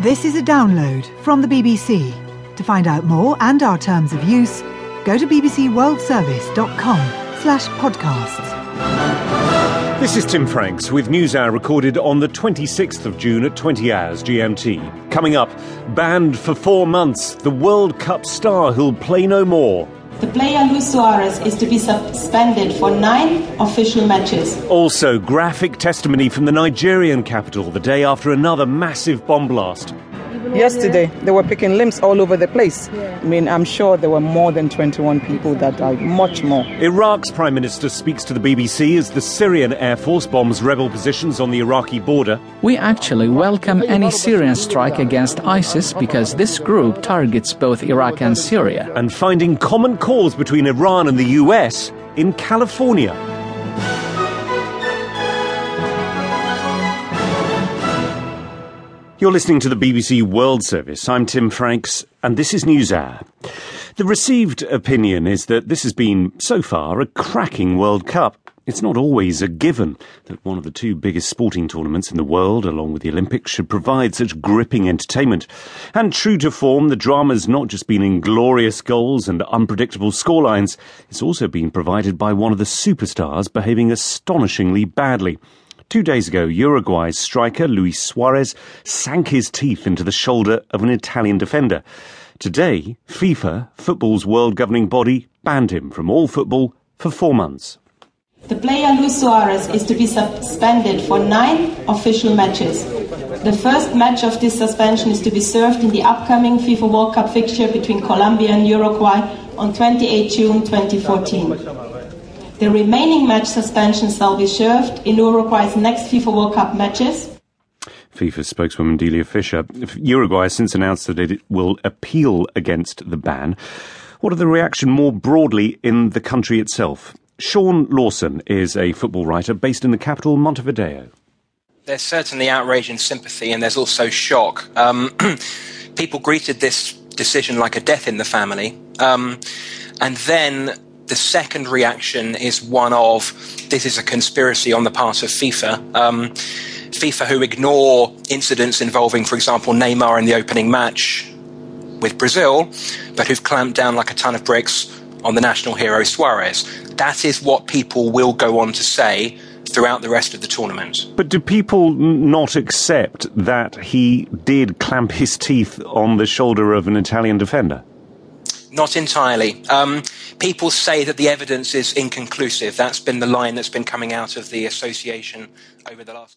This is a download from the BBC. To find out more and our terms of use, go to bbcworldservice.com slash podcasts. This is Tim Franks with NewsHour recorded on the 26th of June at 20 hours GMT. Coming up, banned for four months, the World Cup star who'll play no more. The player Luis Suarez is to be suspended for nine official matches. Also, graphic testimony from the Nigerian capital the day after another massive bomb blast. Yesterday, they were picking limbs all over the place. I mean, I'm sure there were more than 21 people that died, much more. Iraq's Prime Minister speaks to the BBC as the Syrian Air Force bombs rebel positions on the Iraqi border. We actually welcome any Syrian strike against ISIS because this group targets both Iraq and Syria. And finding common cause between Iran and the US in California. You're listening to the BBC World Service. I'm Tim Franks, and this is NewsHour. The received opinion is that this has been, so far, a cracking World Cup. It's not always a given that one of the two biggest sporting tournaments in the world, along with the Olympics, should provide such gripping entertainment. And true to form, the drama's not just been in glorious goals and unpredictable scorelines, it's also been provided by one of the superstars behaving astonishingly badly. Two days ago, Uruguay's striker Luis Suarez sank his teeth into the shoulder of an Italian defender. Today, FIFA, football's world governing body, banned him from all football for four months. The player Luis Suarez is to be suspended for nine official matches. The first match of this suspension is to be served in the upcoming FIFA World Cup fixture between Colombia and Uruguay on 28 June 2014. The remaining match suspensions shall be served in Uruguay's next FIFA World Cup matches. FIFA spokeswoman Delia Fischer. Uruguay has since announced that it will appeal against the ban. What are the reaction more broadly in the country itself? Sean Lawson is a football writer based in the capital, Montevideo. There's certainly outrage and sympathy, and there's also shock. Um, people greeted this decision like a death in the family. Um, and then the second reaction is one of this is a conspiracy on the part of FIFA. Um, FIFA, who ignore incidents involving, for example, Neymar in the opening match with Brazil, but who've clamped down like a ton of bricks on the national hero Suarez. That is what people will go on to say throughout the rest of the tournament. But do people not accept that he did clamp his teeth on the shoulder of an Italian defender? Not entirely. Um, people say that the evidence is inconclusive. That's been the line that's been coming out of the association over the last.